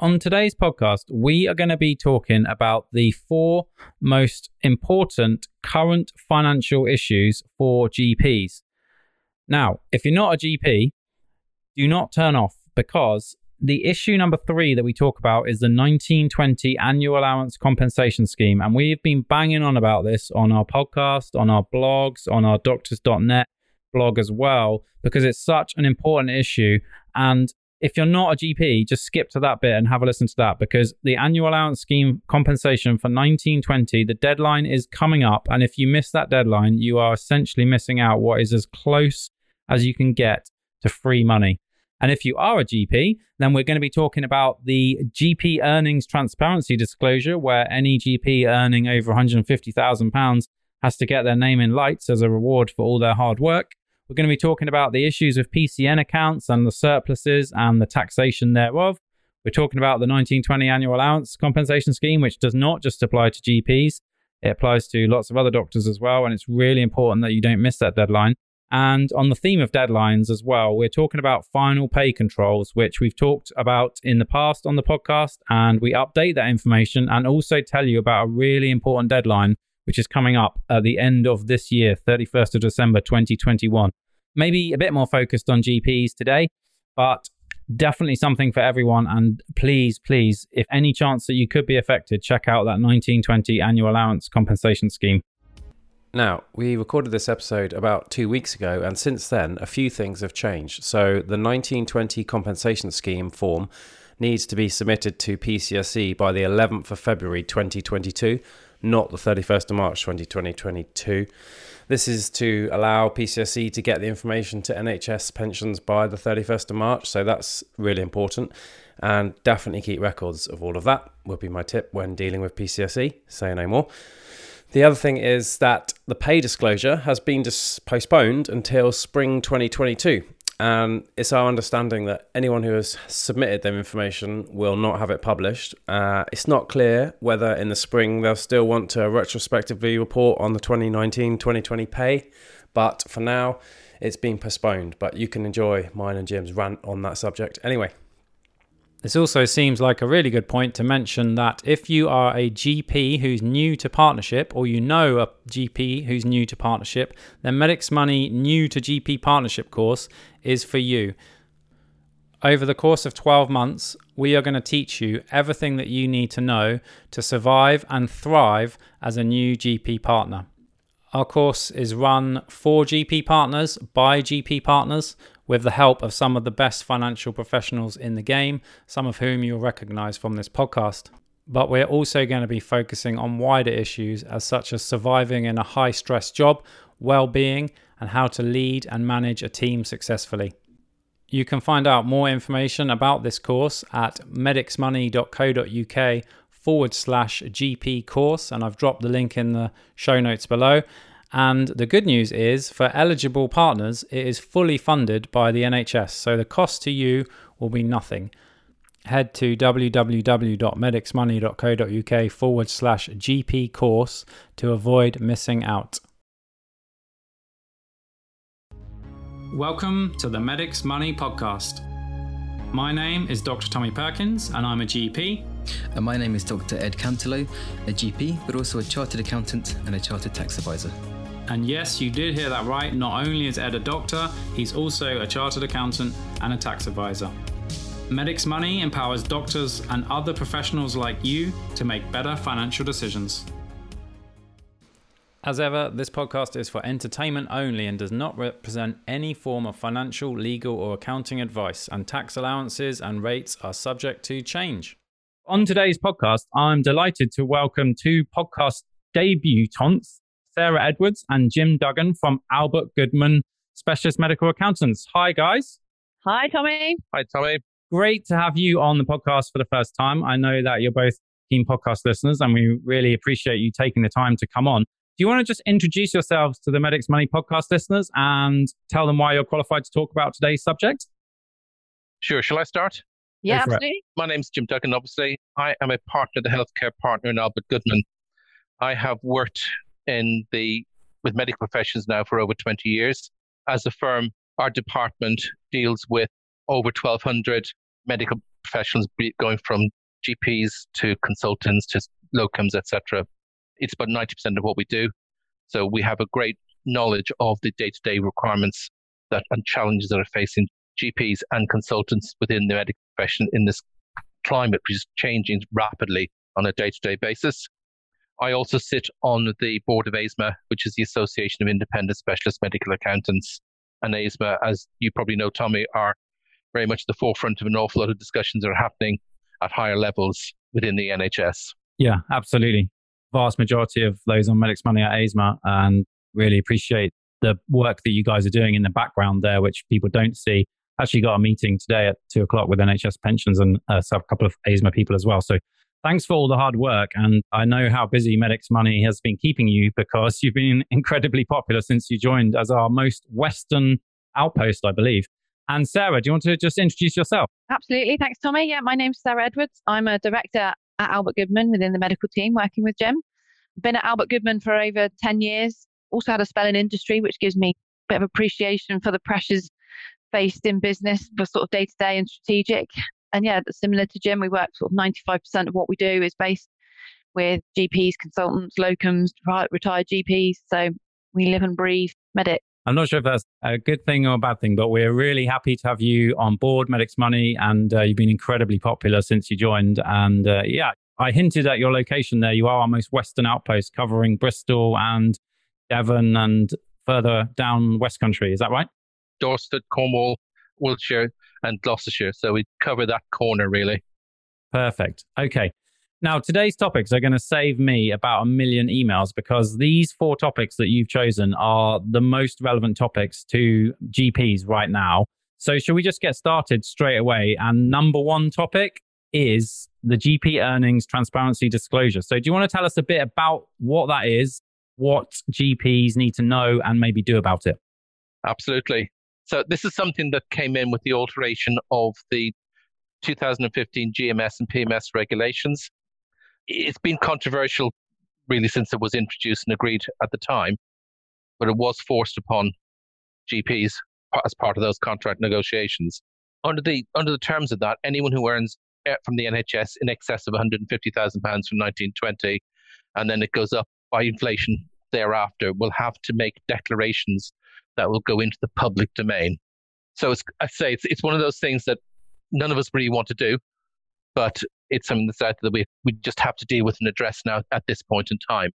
On today's podcast, we are going to be talking about the four most important current financial issues for GPs. Now, if you're not a GP, do not turn off because the issue number three that we talk about is the 1920 annual allowance compensation scheme. And we've been banging on about this on our podcast, on our blogs, on our doctors.net blog as well, because it's such an important issue. And if you're not a GP, just skip to that bit and have a listen to that because the annual allowance scheme compensation for 1920, the deadline is coming up. And if you miss that deadline, you are essentially missing out what is as close as you can get to free money. And if you are a GP, then we're going to be talking about the GP earnings transparency disclosure, where any GP earning over £150,000 has to get their name in lights as a reward for all their hard work. We're going to be talking about the issues of PCN accounts and the surpluses and the taxation thereof. We're talking about the 1920 annual allowance compensation scheme, which does not just apply to GPs, it applies to lots of other doctors as well. And it's really important that you don't miss that deadline. And on the theme of deadlines as well, we're talking about final pay controls, which we've talked about in the past on the podcast. And we update that information and also tell you about a really important deadline which is coming up at the end of this year, 31st of December 2021. Maybe a bit more focused on GPs today, but definitely something for everyone. And please, please, if any chance that you could be affected, check out that 1920 annual allowance compensation scheme. Now, we recorded this episode about two weeks ago, and since then, a few things have changed. So, the 1920 compensation scheme form needs to be submitted to PCSE by the 11th of February 2022 not the 31st of March 2022. This is to allow PCSE to get the information to NHS pensions by the 31st of March, so that's really important. And definitely keep records of all of that, would be my tip when dealing with PCSE. Say no more. The other thing is that the pay disclosure has been dis- postponed until spring 2022. And it's our understanding that anyone who has submitted their information will not have it published. Uh, it's not clear whether in the spring they'll still want to retrospectively report on the 2019 2020 pay, but for now it's been postponed. But you can enjoy mine and Jim's rant on that subject anyway. This also seems like a really good point to mention that if you are a GP who's new to partnership or you know a GP who's new to partnership, then Medics Money New to GP Partnership course is for you. Over the course of 12 months, we are going to teach you everything that you need to know to survive and thrive as a new GP partner. Our course is run for GP partners by GP partners with the help of some of the best financial professionals in the game, some of whom you'll recognize from this podcast. But we're also going to be focusing on wider issues, as such as surviving in a high stress job, well being, and how to lead and manage a team successfully. You can find out more information about this course at medicsmoney.co.uk forward slash GP course, and I've dropped the link in the show notes below. And the good news is for eligible partners, it is fully funded by the NHS, so the cost to you will be nothing. Head to www.medicsmoney.co.uk forward slash GP course to avoid missing out. Welcome to the Medics Money Podcast. My name is Dr. Tommy Perkins, and I'm a GP. And my name is Dr. Ed Cantello, a GP, but also a chartered accountant and a chartered tax advisor. And yes, you did hear that right. Not only is Ed a doctor, he's also a chartered accountant and a tax advisor. Medics Money empowers doctors and other professionals like you to make better financial decisions. As ever, this podcast is for entertainment only and does not represent any form of financial, legal, or accounting advice, and tax allowances and rates are subject to change. On today's podcast, I'm delighted to welcome two podcast debutantes Sarah Edwards and Jim Duggan from Albert Goodman Specialist Medical Accountants. Hi, guys. Hi, Tommy. Hi, Tommy. Great to have you on the podcast for the first time. I know that you're both keen podcast listeners, and we really appreciate you taking the time to come on. Do you want to just introduce yourselves to the Medics Money podcast listeners and tell them why you're qualified to talk about today's subject? Sure. Shall I start? Yeah, absolutely. My name's Jim Duggan, obviously. I am a partner, the healthcare partner in Albert Goodman. I have worked in the with medical professions now for over 20 years. As a firm, our department deals with over 1,200 medical professionals, going from GPs to consultants to locums, etc. It's about 90% of what we do. So we have a great knowledge of the day to day requirements that and challenges that are facing GPs and consultants within the medical profession in this climate, which is changing rapidly on a day to day basis. I also sit on the board of AISMA, which is the Association of Independent Specialist Medical Accountants. And AISMA, as you probably know, Tommy, are very much at the forefront of an awful lot of discussions that are happening at higher levels within the NHS. Yeah, absolutely. Vast majority of those on Medics Money at AISMA and really appreciate the work that you guys are doing in the background there, which people don't see. Actually, got a meeting today at two o'clock with NHS pensions and uh, a couple of AISMA people as well. So thanks for all the hard work. And I know how busy Medics Money has been keeping you because you've been incredibly popular since you joined as our most Western outpost, I believe. And Sarah, do you want to just introduce yourself? Absolutely. Thanks, Tommy. Yeah, my name's Sarah Edwards. I'm a director at Albert Goodman within the medical team working with Jim. Been at Albert Goodman for over 10 years. Also had a spell in industry, which gives me a bit of appreciation for the pressures faced in business for sort of day to day and strategic. And yeah, similar to Jim, we work sort of 95% of what we do is based with GPs, consultants, locums, retired GPs. So we live and breathe medic. I'm not sure if that's a good thing or a bad thing, but we're really happy to have you on board Medics Money, and uh, you've been incredibly popular since you joined. And uh, yeah, I hinted at your location there. You are our most western outpost, covering Bristol and Devon and further down West Country. Is that right? Dorset, Cornwall, Wiltshire, and Gloucestershire. So we cover that corner really. Perfect. Okay. Now, today's topics are going to save me about a million emails because these four topics that you've chosen are the most relevant topics to GPs right now. So, should we just get started straight away? And number one topic is the GP earnings transparency disclosure. So, do you want to tell us a bit about what that is, what GPs need to know, and maybe do about it? Absolutely. So, this is something that came in with the alteration of the 2015 GMS and PMS regulations it's been controversial really since it was introduced and agreed at the time, but it was forced upon GPs as part of those contract negotiations. Under the under the terms of that, anyone who earns from the NHS in excess of 150,000 pounds from 1920, and then it goes up by inflation thereafter, will have to make declarations that will go into the public domain. So I say it's it's one of those things that none of us really want to do, but it's something that's out that we, we just have to deal with and address now at this point in time.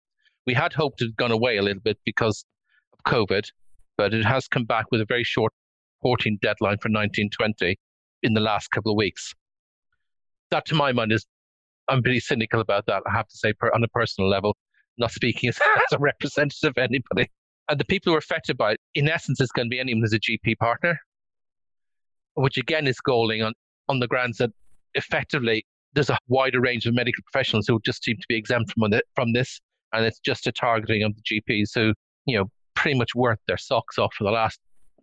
We had hoped it had gone away a little bit because of COVID, but it has come back with a very short reporting deadline for 1920 in the last couple of weeks. That, to my mind, is I'm pretty cynical about that. I have to say, per, on a personal level, not speaking as, as a representative of anybody. And the people who are affected by it, in essence, is going to be anyone who's a GP partner, which again is galling on, on the grounds that effectively there's a wider range of medical professionals who just seem to be exempt from it, from this, and it's just a targeting of the GPs who, you know, pretty much worked their socks off for the last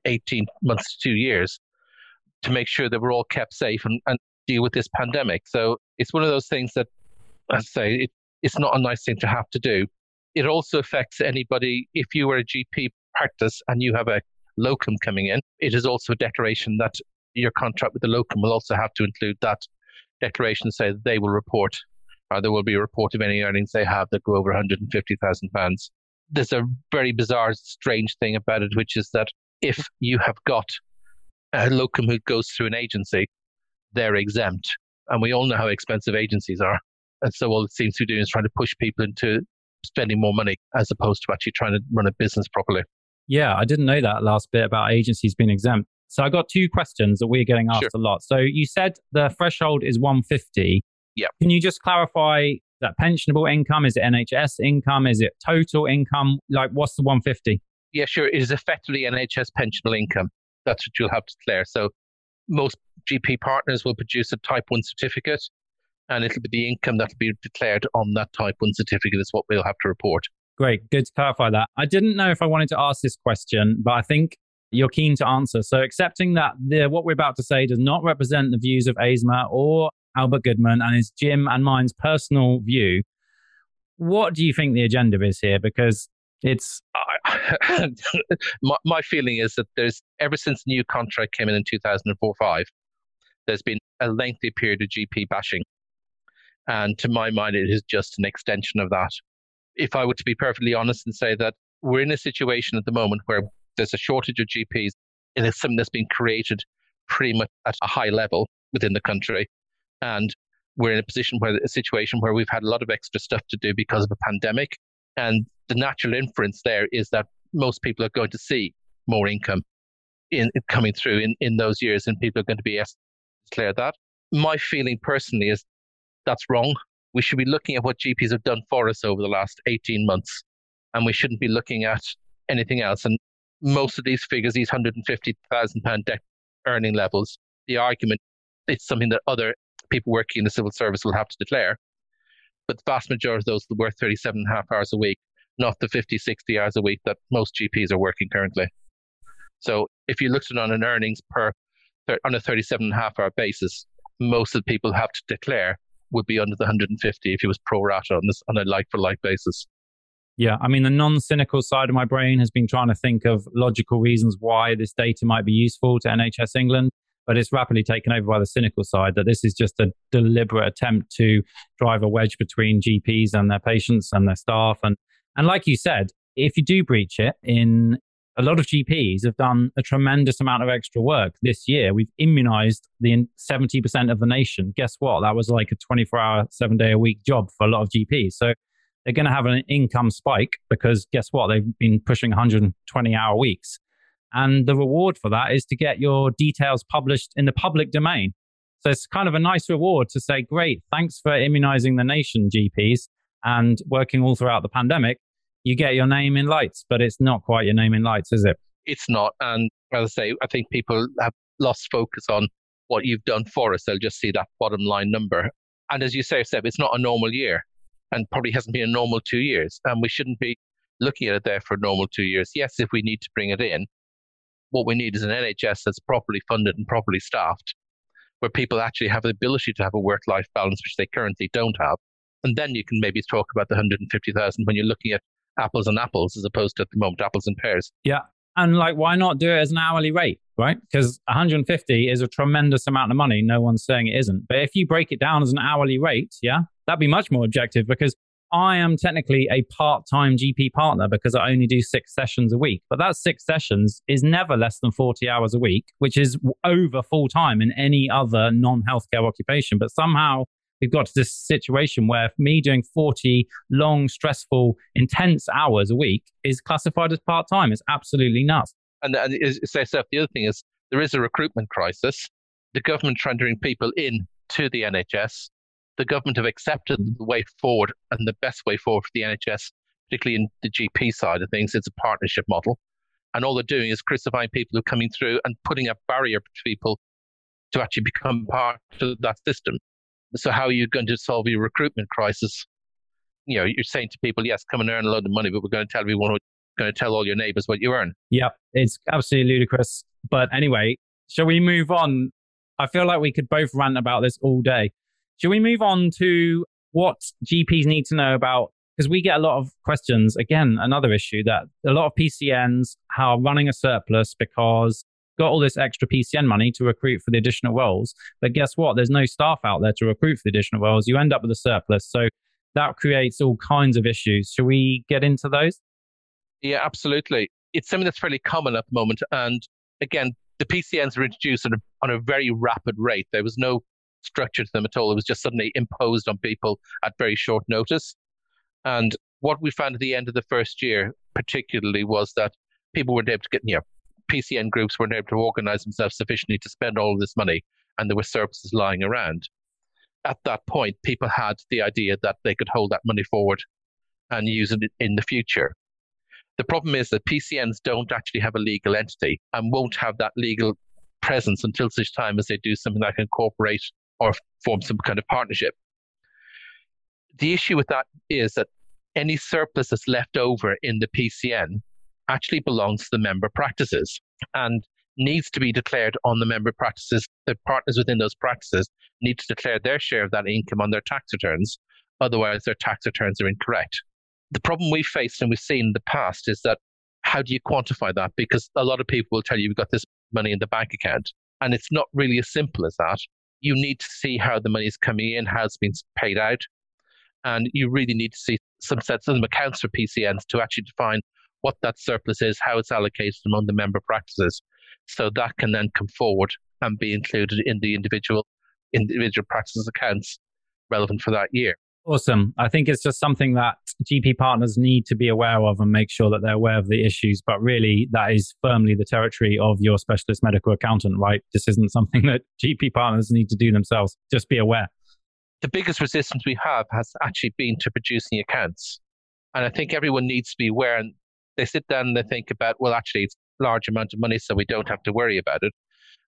18 months to two years to make sure that we're all kept safe and, and deal with this pandemic. So it's one of those things that, I say, it, it's not a nice thing to have to do. It also affects anybody, if you were a GP practice and you have a locum coming in, it is also a declaration that your contract with the locum will also have to include that declaration say that they will report, or there will be a report of any earnings they have that go over £150,000. There's a very bizarre, strange thing about it, which is that if you have got a locum who goes through an agency, they're exempt. And we all know how expensive agencies are. And so all it seems to be doing is trying to push people into spending more money as opposed to actually trying to run a business properly. Yeah, I didn't know that last bit about agencies being exempt. So I got two questions that we're getting asked sure. a lot. So you said the threshold is 150. Yeah. Can you just clarify that pensionable income? Is it NHS income? Is it total income? Like, what's the 150? Yeah, sure. It is effectively NHS pensionable income. That's what you'll have to declare. So most GP partners will produce a type 1 certificate, and it'll be the income that'll be declared on that type 1 certificate, is what we'll have to report. Great. Good to clarify that. I didn't know if I wanted to ask this question, but I think you're keen to answer. So, accepting that the, what we're about to say does not represent the views of AISMA or Albert Goodman and is Jim and mine's personal view, what do you think the agenda is here? Because it's. my, my feeling is that there's, ever since the new contract came in in 2004 5, there's been a lengthy period of GP bashing. And to my mind, it is just an extension of that. If I were to be perfectly honest and say that we're in a situation at the moment where there's a shortage of GPs, and it's something that's been created pretty much at a high level within the country. And we're in a position where a situation where we've had a lot of extra stuff to do because of a pandemic. And the natural inference there is that most people are going to see more income in, in coming through in, in those years, and people are going to be asked to declare that. My feeling personally is that's wrong. We should be looking at what GPs have done for us over the last 18 months, and we shouldn't be looking at anything else. And most of these figures, these £150,000 debt earning levels, the argument it's something that other people working in the civil service will have to declare. But the vast majority of those work 37 and a half hours a week, not the 50, 60 hours a week that most GPs are working currently. So if you looked at it on an earnings per on a 37 and a half hour basis, most of the people have to declare would be under the 150 if it was pro rata on this on a like for like basis. Yeah, I mean, the non cynical side of my brain has been trying to think of logical reasons why this data might be useful to NHS England, but it's rapidly taken over by the cynical side that this is just a deliberate attempt to drive a wedge between GPs and their patients and their staff. And, and like you said, if you do breach it in a lot of GPs have done a tremendous amount of extra work this year. We've immunized the 70% of the nation. Guess what? That was like a 24 hour, seven day a week job for a lot of GPs. So they're going to have an income spike because guess what? They've been pushing 120 hour weeks. And the reward for that is to get your details published in the public domain. So it's kind of a nice reward to say, great, thanks for immunizing the nation, GPs, and working all throughout the pandemic. You get your name in lights, but it's not quite your name in lights, is it? It's not. And as I say, I think people have lost focus on what you've done for us. They'll just see that bottom line number. And as you say, Seb, it's not a normal year and probably hasn't been a normal two years. And we shouldn't be looking at it there for a normal two years. Yes, if we need to bring it in, what we need is an NHS that's properly funded and properly staffed, where people actually have the ability to have a work life balance, which they currently don't have. And then you can maybe talk about the 150,000 when you're looking at apples and apples as opposed to at the moment apples and pears. Yeah. And like, why not do it as an hourly rate, right? Because 150 is a tremendous amount of money. No one's saying it isn't. But if you break it down as an hourly rate, yeah, that'd be much more objective because I am technically a part time GP partner because I only do six sessions a week. But that six sessions is never less than 40 hours a week, which is over full time in any other non healthcare occupation. But somehow we've got to this situation where me doing 40 long, stressful, intense hours a week is classified as part time. It's absolutely nuts. And, and say so the other thing is there is a recruitment crisis. The government to people in to the NHS. The government have accepted mm-hmm. the way forward and the best way forward for the NHS, particularly in the GP side of things. It's a partnership model. And all they're doing is crucifying people who are coming through and putting a barrier to people to actually become part of that system. So how are you going to solve your recruitment crisis? You know, you're saying to people, yes, come and earn a lot of money, but we're going to tell everyone, we're going to tell all your neighbors what you earn. Yeah, it's absolutely ludicrous. But anyway, shall we move on? I feel like we could both rant about this all day. Shall we move on to what GPs need to know about? Because we get a lot of questions. Again, another issue that a lot of PCNs are running a surplus because got all this extra PCN money to recruit for the additional roles. But guess what? There's no staff out there to recruit for the additional roles. You end up with a surplus. So that creates all kinds of issues. Should we get into those? Yeah, absolutely. It's something that's fairly common at the moment. And again, the PCNs were introduced on a, on a very rapid rate. There was no structure to them at all. It was just suddenly imposed on people at very short notice. And what we found at the end of the first year, particularly, was that people weren't able to get, you know, PCN groups weren't able to organize themselves sufficiently to spend all of this money, and there were surpluses lying around. At that point, people had the idea that they could hold that money forward and use it in the future. The problem is that PCNs don't actually have a legal entity and won't have that legal presence until such time as they do something like incorporate or form some kind of partnership. The issue with that is that any surplus that's left over in the PCN actually belongs to the member practices and needs to be declared on the member practices. The partners within those practices need to declare their share of that income on their tax returns. Otherwise, their tax returns are incorrect. The problem we've faced and we've seen in the past is that how do you quantify that? Because a lot of people will tell you you've got this money in the bank account. And it's not really as simple as that. you need to see how the money is coming in, how it's been paid out. And you really need to see some sets of accounts for PCNs to actually define what that surplus is, how it's allocated among the member practices. So that can then come forward and be included in the individual individual practices accounts relevant for that year. Awesome. I think it's just something that GP partners need to be aware of and make sure that they're aware of the issues. But really, that is firmly the territory of your specialist medical accountant, right? This isn't something that GP partners need to do themselves. Just be aware. The biggest resistance we have has actually been to producing accounts. And I think everyone needs to be aware. And they sit down and they mm-hmm. think about, well, actually, it's a large amount of money, so we don't have to worry about it.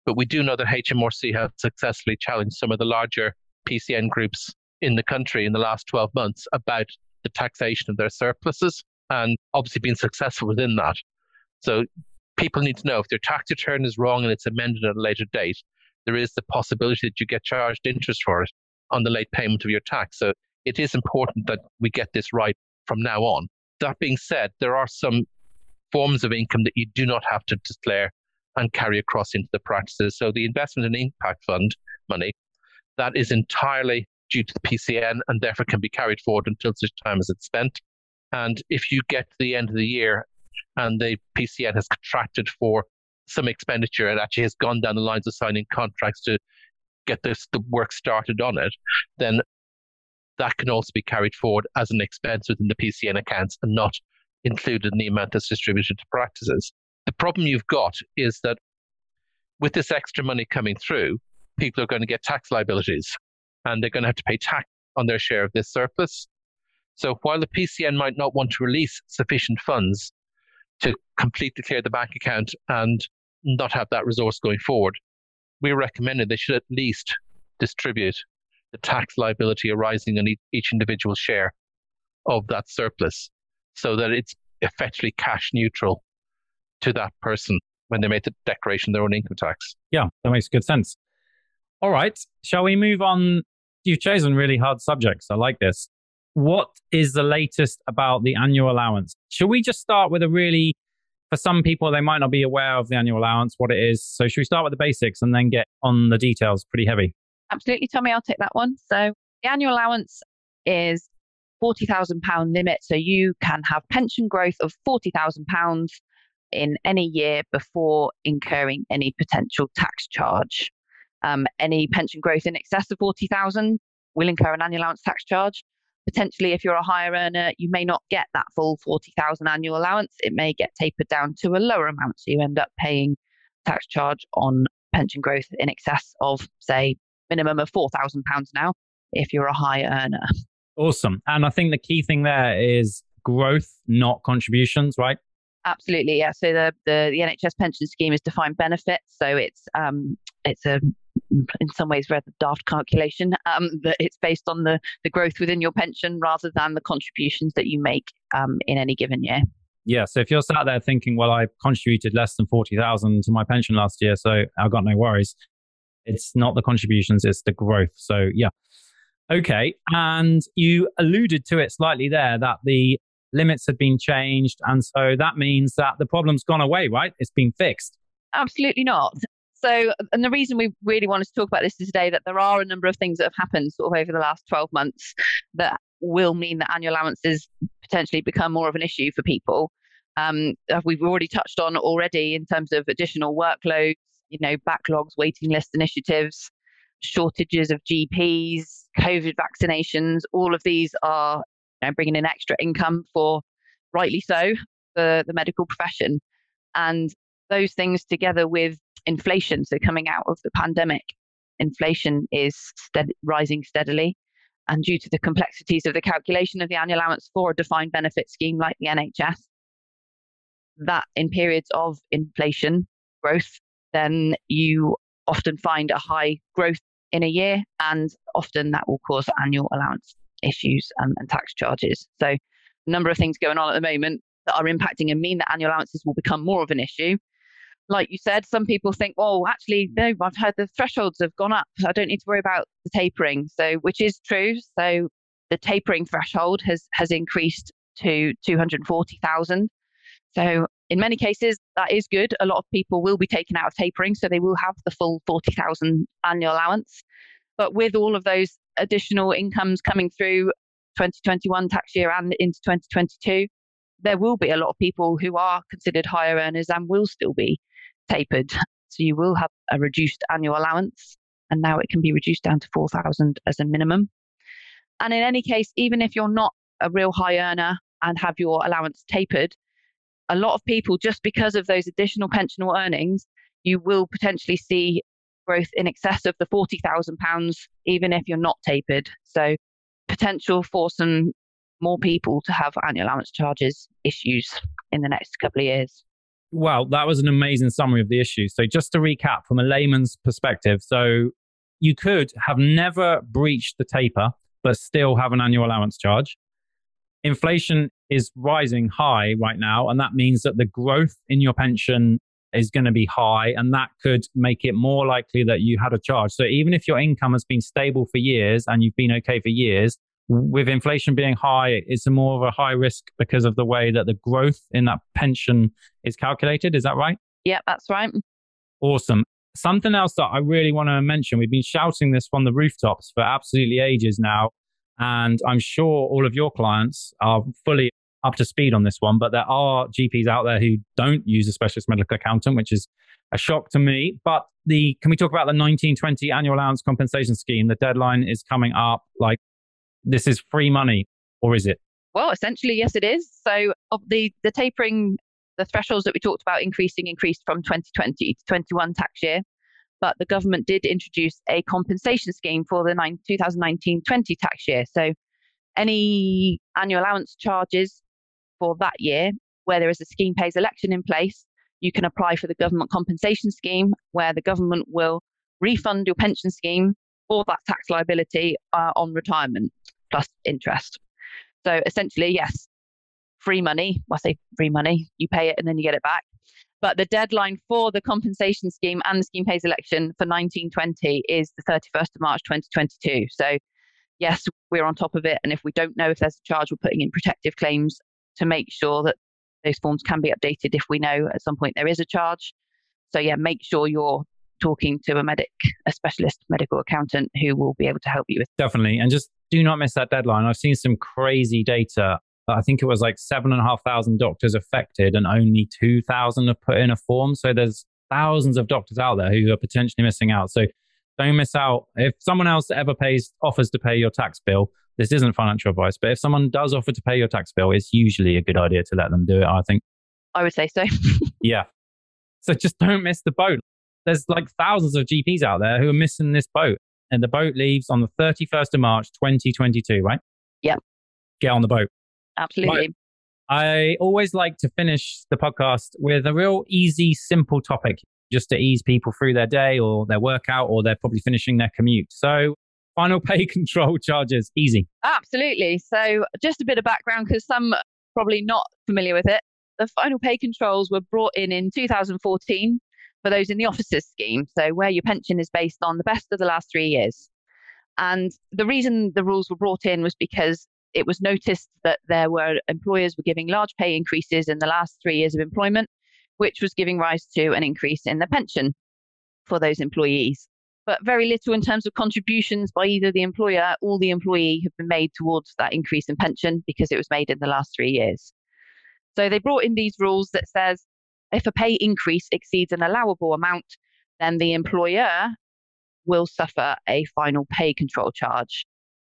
But we do know that HMRC has successfully challenged some of the larger PCN groups in the country in the last 12 months about the taxation of their surpluses and obviously been successful within that. So people need to know if their tax return is wrong and it's amended at a later date, there is the possibility that you get charged interest for it on the late payment of your tax. So it is important that we get this right from now on. That being said, there are some forms of income that you do not have to declare and carry across into the practices. So the investment and impact fund money, that is entirely due to the PCN and therefore can be carried forward until such time as it's spent. And if you get to the end of the year and the PCN has contracted for some expenditure and actually has gone down the lines of signing contracts to get this the work started on it, then that can also be carried forward as an expense within the PCN accounts and not included in the amount that's distributed to practices. The problem you've got is that with this extra money coming through, people are going to get tax liabilities and they're going to have to pay tax on their share of this surplus. So while the PCN might not want to release sufficient funds to completely clear the bank account and not have that resource going forward, we recommended they should at least distribute the tax liability arising on each individual share of that surplus so that it's effectively cash neutral to that person when they make the declaration of their own income tax. Yeah, that makes good sense. All right. Shall we move on? You've chosen really hard subjects. I like this. What is the latest about the annual allowance? Should we just start with a really, for some people, they might not be aware of the annual allowance, what it is. So, should we start with the basics and then get on the details pretty heavy? Absolutely, Tommy. I'll take that one. So, the annual allowance is £40,000 limit. So, you can have pension growth of £40,000 in any year before incurring any potential tax charge. Um, any pension growth in excess of 40,000 will incur an annual allowance tax charge. Potentially, if you're a higher earner, you may not get that full 40,000 annual allowance. It may get tapered down to a lower amount. So you end up paying tax charge on pension growth in excess of, say, minimum of £4,000 now if you're a high earner. Awesome. And I think the key thing there is growth, not contributions, right? Absolutely, yeah. So the, the, the NHS pension scheme is defined benefit. So it's um it's a in some ways rather daft calculation um, that it's based on the, the growth within your pension rather than the contributions that you make um, in any given year. Yeah, so if you're sat there thinking, well, I contributed less than 40,000 to my pension last year, so I've got no worries. It's not the contributions, it's the growth. So, yeah. Okay. And you alluded to it slightly there that the limits had been changed. And so that means that the problem's gone away, right? It's been fixed. Absolutely not. So, and the reason we really wanted to talk about this today that there are a number of things that have happened sort of over the last 12 months that will mean that annual allowances potentially become more of an issue for people. Um, we've already touched on already in terms of additional workloads, you know, backlogs, waiting list initiatives, shortages of GPs, COVID vaccinations. All of these are you know, bringing in extra income for, rightly so, the medical profession. And those things together with inflation, so coming out of the pandemic, inflation is stead- rising steadily. And due to the complexities of the calculation of the annual allowance for a defined benefit scheme like the NHS, that in periods of inflation growth, then you often find a high growth in a year, and often that will cause annual allowance issues um, and tax charges. So, a number of things going on at the moment that are impacting and mean that annual allowances will become more of an issue like you said, some people think, well, actually, no, I've heard the thresholds have gone up. I don't need to worry about the tapering. So, which is true. So, the tapering threshold has has increased to 240,000. So, In many cases, that is good. A lot of people will be taken out of tapering, so they will have the full 40,000 annual allowance. But with all of those additional incomes coming through 2021 tax year and into 2022, there will be a lot of people who are considered higher earners and will still be tapered. So you will have a reduced annual allowance, and now it can be reduced down to 4,000 as a minimum. And in any case, even if you're not a real high earner and have your allowance tapered, a lot of people, just because of those additional pensional earnings, you will potentially see growth in excess of the £40,000, even if you're not tapered. So, potential for some more people to have annual allowance charges issues in the next couple of years. Well, that was an amazing summary of the issue. So, just to recap from a layman's perspective, so you could have never breached the taper, but still have an annual allowance charge. Inflation is rising high right now, and that means that the growth in your pension is going to be high, and that could make it more likely that you had a charge. So, even if your income has been stable for years and you've been okay for years, with inflation being high, it's a more of a high risk because of the way that the growth in that pension is calculated. Is that right? Yeah, that's right. Awesome. Something else that I really want to mention, we've been shouting this from the rooftops for absolutely ages now. And I'm sure all of your clients are fully up to speed on this one, but there are GPs out there who don't use a specialist medical accountant, which is a shock to me. But the can we talk about the 1920 annual allowance compensation scheme? The deadline is coming up. Like this is free money, or is it? Well, essentially, yes, it is. So, of the the tapering, the thresholds that we talked about increasing increased from 2020 to 21 tax year, but the government did introduce a compensation scheme for the 2019-20 tax year. So, any annual allowance charges for that year, where there is a scheme pays election in place, you can apply for the government compensation scheme, where the government will refund your pension scheme for that tax liability uh, on retirement plus interest. So essentially, yes, free money. Well, I say free money, you pay it and then you get it back. But the deadline for the compensation scheme and the scheme pays election for 1920 is the 31st of March 2022. So, yes, we're on top of it. And if we don't know if there's a charge, we're putting in protective claims to make sure that those forms can be updated if we know at some point there is a charge. So, yeah, make sure you're talking to a medic, a specialist medical accountant who will be able to help you with. Definitely. And just do not miss that deadline. I've seen some crazy data. I think it was like seven and a half thousand doctors affected and only 2,000 have put in a form. So there's thousands of doctors out there who are potentially missing out. So don't miss out. If someone else ever pays, offers to pay your tax bill, this isn't financial advice, but if someone does offer to pay your tax bill, it's usually a good idea to let them do it, I think. I would say so. yeah. So just don't miss the boat there's like thousands of GPs out there who are missing this boat. And the boat leaves on the 31st of March, 2022, right? Yep. Get on the boat. Absolutely. I always like to finish the podcast with a real easy, simple topic just to ease people through their day or their workout or they're probably finishing their commute. So, final pay control charges, easy. Absolutely. So, just a bit of background because some probably not familiar with it. The final pay controls were brought in in 2014 for those in the officers scheme. So, where your pension is based on the best of the last three years. And the reason the rules were brought in was because it was noticed that there were employers were giving large pay increases in the last three years of employment, which was giving rise to an increase in the pension for those employees. But very little in terms of contributions by either the employer or the employee have been made towards that increase in pension because it was made in the last three years. So they brought in these rules that says if a pay increase exceeds an allowable amount, then the employer will suffer a final pay control charge.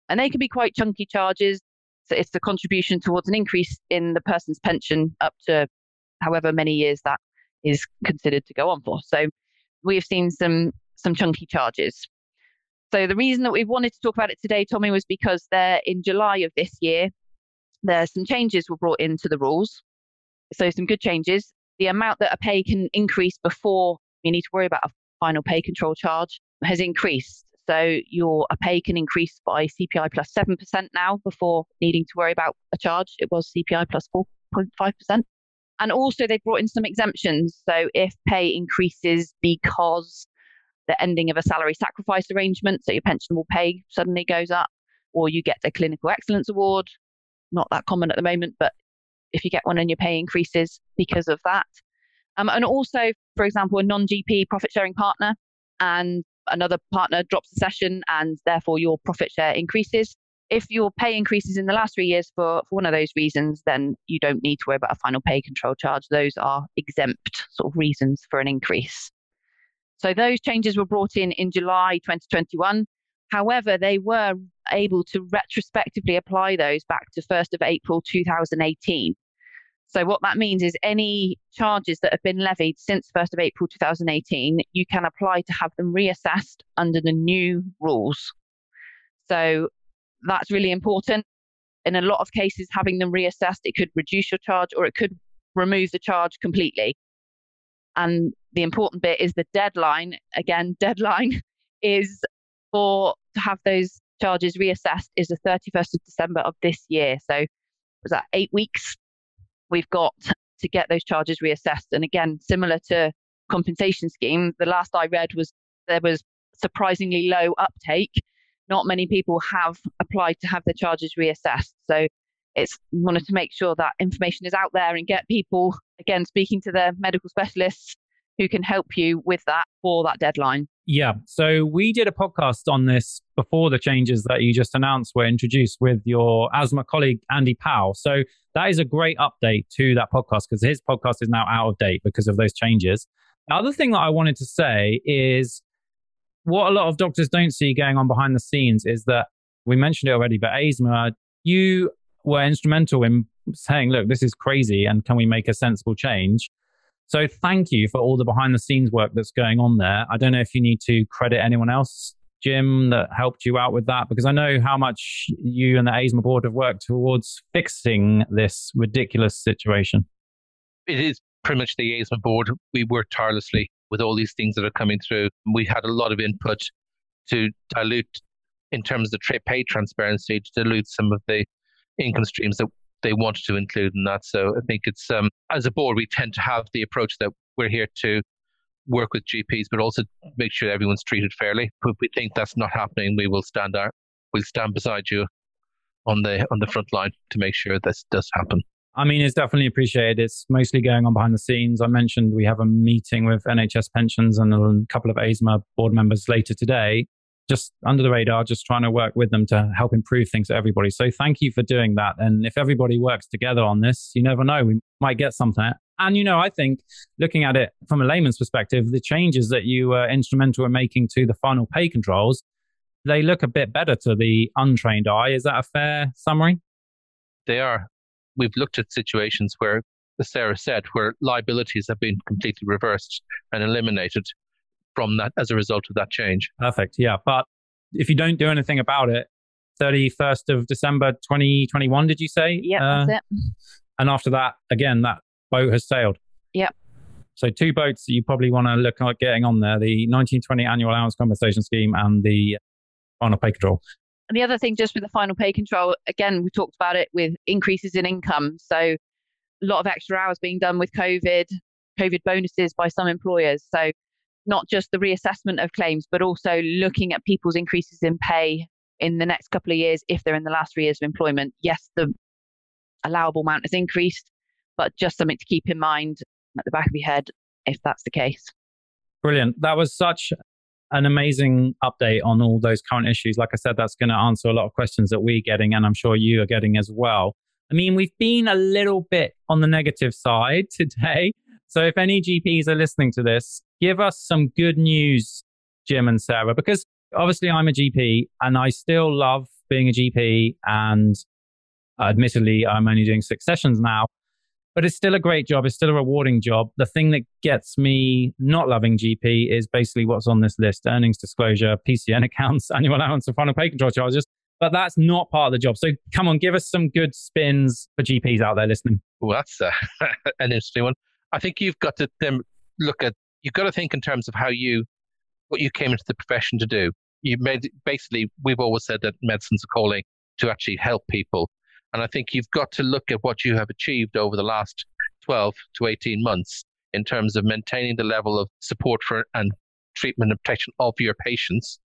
And they can be quite chunky charges. It's the contribution towards an increase in the person's pension up to however many years that is considered to go on for. So we have seen some some chunky charges. So the reason that we wanted to talk about it today, Tommy, was because there in July of this year, there's some changes were brought into the rules. So some good changes the amount that a pay can increase before you need to worry about a final pay control charge has increased. So your pay can increase by CPI plus 7% now before needing to worry about a charge. It was CPI plus 4.5%. And also they brought in some exemptions. So if pay increases because the ending of a salary sacrifice arrangement, so your pensionable pay suddenly goes up, or you get a clinical excellence award, not that common at the moment, but if you get one and your pay increases because of that. Um, and also, for example, a non GP profit sharing partner and another partner drops a session and therefore your profit share increases. If your pay increases in the last three years for, for one of those reasons, then you don't need to worry about a final pay control charge. Those are exempt sort of reasons for an increase. So those changes were brought in in July 2021. However, they were able to retrospectively apply those back to 1st of April 2018. So what that means is any charges that have been levied since 1st of April 2018, you can apply to have them reassessed under the new rules. So that's really important. In a lot of cases, having them reassessed, it could reduce your charge or it could remove the charge completely. And the important bit is the deadline. Again, deadline is for to have those charges reassessed is the 31st of December of this year. So was that eight weeks? We've got to get those charges reassessed. And again, similar to compensation scheme, the last I read was there was surprisingly low uptake. Not many people have applied to have their charges reassessed. So it's wanted to make sure that information is out there and get people again speaking to their medical specialists who can help you with that for that deadline. Yeah. So we did a podcast on this before the changes that you just announced were introduced with your AISMA colleague, Andy Powell. So that is a great update to that podcast because his podcast is now out of date because of those changes. The other thing that I wanted to say is what a lot of doctors don't see going on behind the scenes is that we mentioned it already, but AISMA, you were instrumental in saying, look, this is crazy and can we make a sensible change? So thank you for all the behind the scenes work that's going on there. I don't know if you need to credit anyone else, Jim, that helped you out with that, because I know how much you and the AISMA board have worked towards fixing this ridiculous situation. It is pretty much the AISMA board. We work tirelessly with all these things that are coming through. We had a lot of input to dilute, in terms of the pay transparency, to dilute some of the income streams that they wanted to include in that. So I think it's um, as a board, we tend to have the approach that we're here to work with GPs, but also make sure everyone's treated fairly. If we think that's not happening, we will stand out. We'll stand beside you on the on the front line to make sure this does happen. I mean, it's definitely appreciated. It's mostly going on behind the scenes. I mentioned we have a meeting with NHS pensions and a couple of AISMA board members later today just under the radar, just trying to work with them to help improve things for everybody. So thank you for doing that. And if everybody works together on this, you never know, we might get something. And, you know, I think looking at it from a layman's perspective, the changes that you were instrumental in making to the final pay controls, they look a bit better to the untrained eye. Is that a fair summary? They are. We've looked at situations where, as Sarah said, where liabilities have been completely reversed and eliminated from that as a result of that change. Perfect. Yeah. But if you don't do anything about it, 31st of December 2021, did you say? Yeah, uh, that's it. And after that, again, that boat has sailed. Yep. So two boats that you probably want to look at getting on there, the 1920 annual allowance compensation scheme and the final pay control. And the other thing, just with the final pay control, again, we talked about it with increases in income. So a lot of extra hours being done with COVID, COVID bonuses by some employers. So not just the reassessment of claims, but also looking at people's increases in pay in the next couple of years if they're in the last three years of employment. Yes, the allowable amount has increased, but just something to keep in mind at the back of your head if that's the case. Brilliant. That was such an amazing update on all those current issues. Like I said, that's going to answer a lot of questions that we're getting, and I'm sure you are getting as well. I mean, we've been a little bit on the negative side today. So if any GPs are listening to this, give us some good news, Jim and Sarah, because obviously I'm a GP and I still love being a GP. And admittedly, I'm only doing six sessions now, but it's still a great job. It's still a rewarding job. The thing that gets me not loving GP is basically what's on this list earnings disclosure, PCN accounts, annual allowance, and final pay control charges. But that's not part of the job. So come on, give us some good spins for GPs out there listening. Well, that's uh, an interesting one. I think you've got to then look at you've got to think in terms of how you what you came into the profession to do. You made basically we've always said that medicine's a calling to actually help people. And I think you've got to look at what you have achieved over the last 12 to 18 months in terms of maintaining the level of support for and treatment and protection of your patients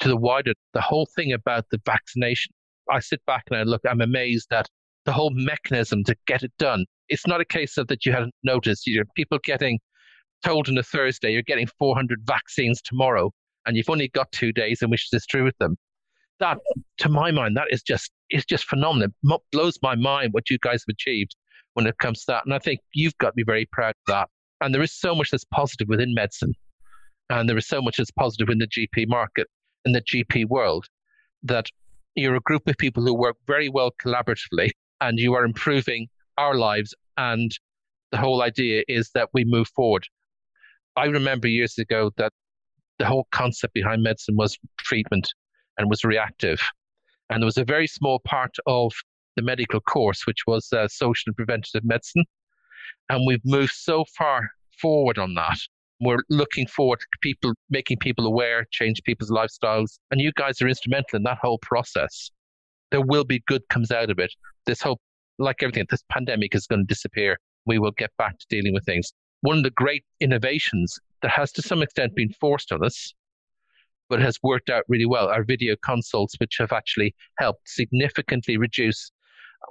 to the wider, the whole thing about the vaccination. I sit back and I look, I'm amazed that the whole mechanism to get it done. It's not a case of that you hadn't noticed. You know, people getting told on a Thursday you're getting 400 vaccines tomorrow, and you've only got two days in which to distribute them. That, to my mind, that is just is just phenomenal. It blows my mind what you guys have achieved when it comes to that, and I think you've got to be very proud of that. And there is so much that's positive within medicine, and there is so much that's positive in the GP market, in the GP world, that you're a group of people who work very well collaboratively, and you are improving our lives. And the whole idea is that we move forward. I remember years ago that the whole concept behind medicine was treatment and was reactive. And there was a very small part of the medical course, which was uh, social and preventative medicine. And we've moved so far forward on that. We're looking forward to people making people aware, change people's lifestyles. And you guys are instrumental in that whole process. There will be good comes out of it. This whole, like everything, this pandemic is going to disappear. We will get back to dealing with things. One of the great innovations that has to some extent been forced on us, but has worked out really well, are video consults, which have actually helped significantly reduce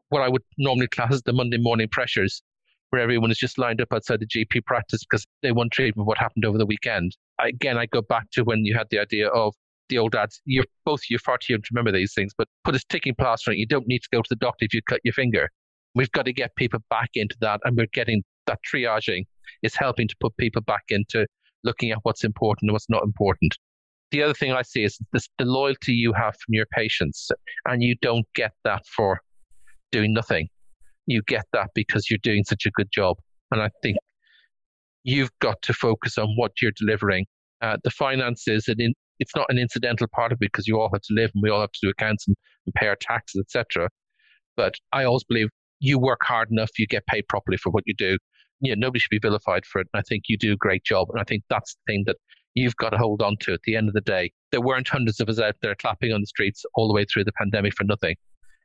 what I would normally class as the Monday morning pressures where everyone is just lined up outside the GP practice because they want treatment what happened over the weekend. Again, I go back to when you had the idea of the old ads. You're both you're far too young to remember these things, but put a sticking plaster on it. You don't need to go to the doctor if you cut your finger. We've got to get people back into that, and we're getting that triaging is helping to put people back into looking at what's important and what's not important. The other thing I see is this, the loyalty you have from your patients, and you don't get that for doing nothing you get that because you're doing such a good job. And I think you've got to focus on what you're delivering. Uh, the finances, and in, it's not an incidental part of it because you all have to live and we all have to do accounts and, and pay our taxes, etc. But I always believe you work hard enough, you get paid properly for what you do. You know, nobody should be vilified for it. And I think you do a great job. And I think that's the thing that you've got to hold on to at the end of the day. There weren't hundreds of us out there clapping on the streets all the way through the pandemic for nothing.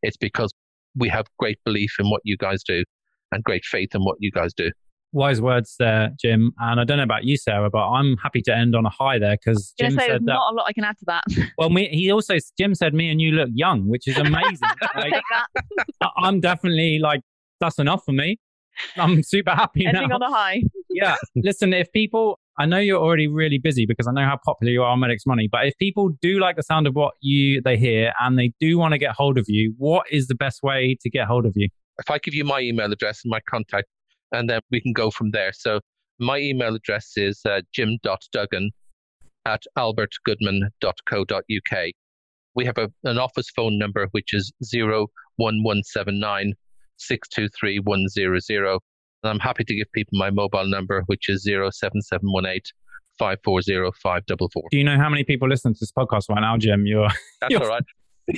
It's because we have great belief in what you guys do and great faith in what you guys do. Wise words there, Jim. And I don't know about you, Sarah, but I'm happy to end on a high there because Jim say said there's that. not a lot I can add to that. Well, me, he also Jim said me and you look young, which is amazing. like, Take that. I- I'm definitely like that's enough for me. I'm super happy Ending now. on a high. yeah. Listen, if people, I know you're already really busy because I know how popular you are on Medics Money, but if people do like the sound of what you they hear and they do want to get hold of you, what is the best way to get hold of you? If I give you my email address and my contact, and then we can go from there. So my email address is uh, jim.duggan at albertgoodman.co.uk. We have a, an office phone number, which is 01179 623 100. And I'm happy to give people my mobile number, which is 07718 540 Do you know how many people listen to this podcast right now, Jim? You're That's You're- all right.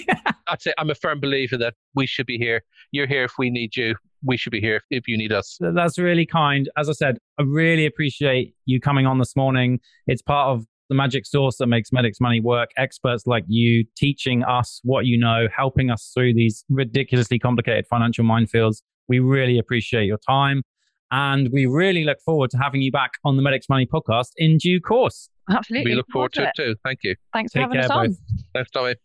That's it. I'm a firm believer that we should be here. You're here if we need you. We should be here if, if you need us. that's really kind. As I said, I really appreciate you coming on this morning. It's part of the magic sauce that makes Medics Money work. Experts like you teaching us what you know, helping us through these ridiculously complicated financial minefields. We really appreciate your time. And we really look forward to having you back on the Medics Money podcast in due course. Absolutely. We look forward to it too. Thank you. Thanks for Take having us on. both. Thanks, Tommy.